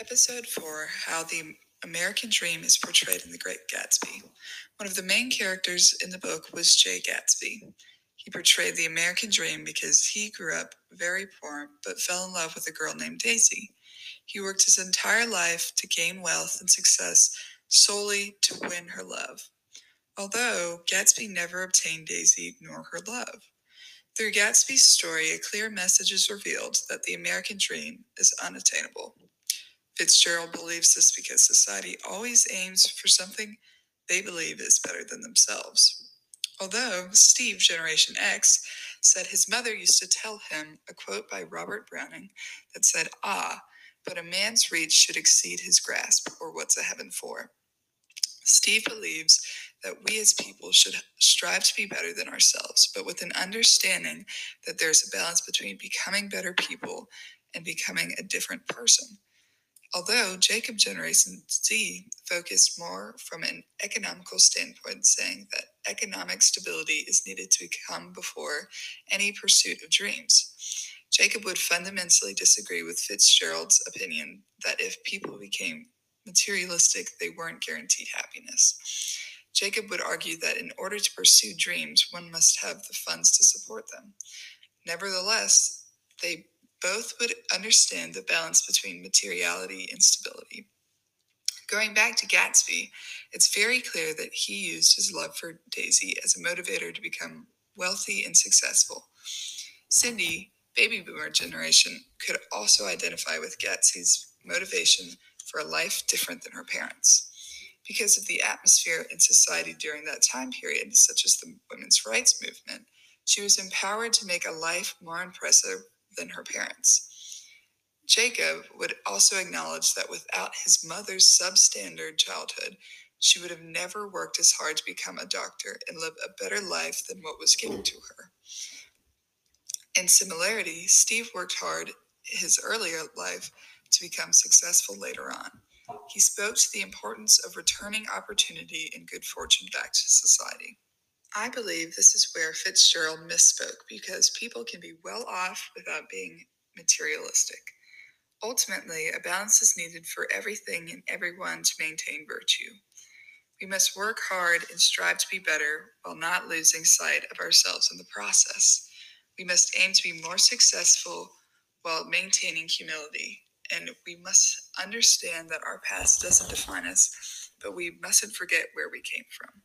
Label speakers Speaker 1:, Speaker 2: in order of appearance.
Speaker 1: Episode 4 How the American Dream is Portrayed in The Great Gatsby. One of the main characters in the book was Jay Gatsby. He portrayed the American dream because he grew up very poor but fell in love with a girl named Daisy. He worked his entire life to gain wealth and success solely to win her love. Although Gatsby never obtained Daisy nor her love. Through Gatsby's story, a clear message is revealed that the American dream is unattainable. Fitzgerald believes this because society always aims for something they believe is better than themselves. Although Steve, Generation X, said his mother used to tell him a quote by Robert Browning that said, Ah, but a man's reach should exceed his grasp, or what's a heaven for? Steve believes that we as people should strive to be better than ourselves, but with an understanding that there's a balance between becoming better people and becoming a different person. Although Jacob Generation Z focused more from an economical standpoint, saying that economic stability is needed to come before any pursuit of dreams. Jacob would fundamentally disagree with Fitzgerald's opinion that if people became materialistic, they weren't guaranteed happiness. Jacob would argue that in order to pursue dreams, one must have the funds to support them. Nevertheless, they both would understand the balance between materiality and stability. Going back to Gatsby, it's very clear that he used his love for Daisy as a motivator to become wealthy and successful. Cindy, baby boomer generation, could also identify with Gatsby's motivation for a life different than her parents. Because of the atmosphere in society during that time period, such as the women's rights movement, she was empowered to make a life more impressive than her parents. Jacob would also acknowledge that without his mother's substandard childhood, she would have never worked as hard to become a doctor and live a better life than what was given to her. In similarity, Steve worked hard his earlier life to become successful later on. He spoke to the importance of returning opportunity and good fortune back to society. I believe this is where Fitzgerald misspoke because people can be well off without being materialistic. Ultimately, a balance is needed for everything and everyone to maintain virtue. We must work hard and strive to be better while not losing sight of ourselves in the process. We must aim to be more successful while maintaining humility. And we must understand that our past doesn't define us, but we mustn't forget where we came from.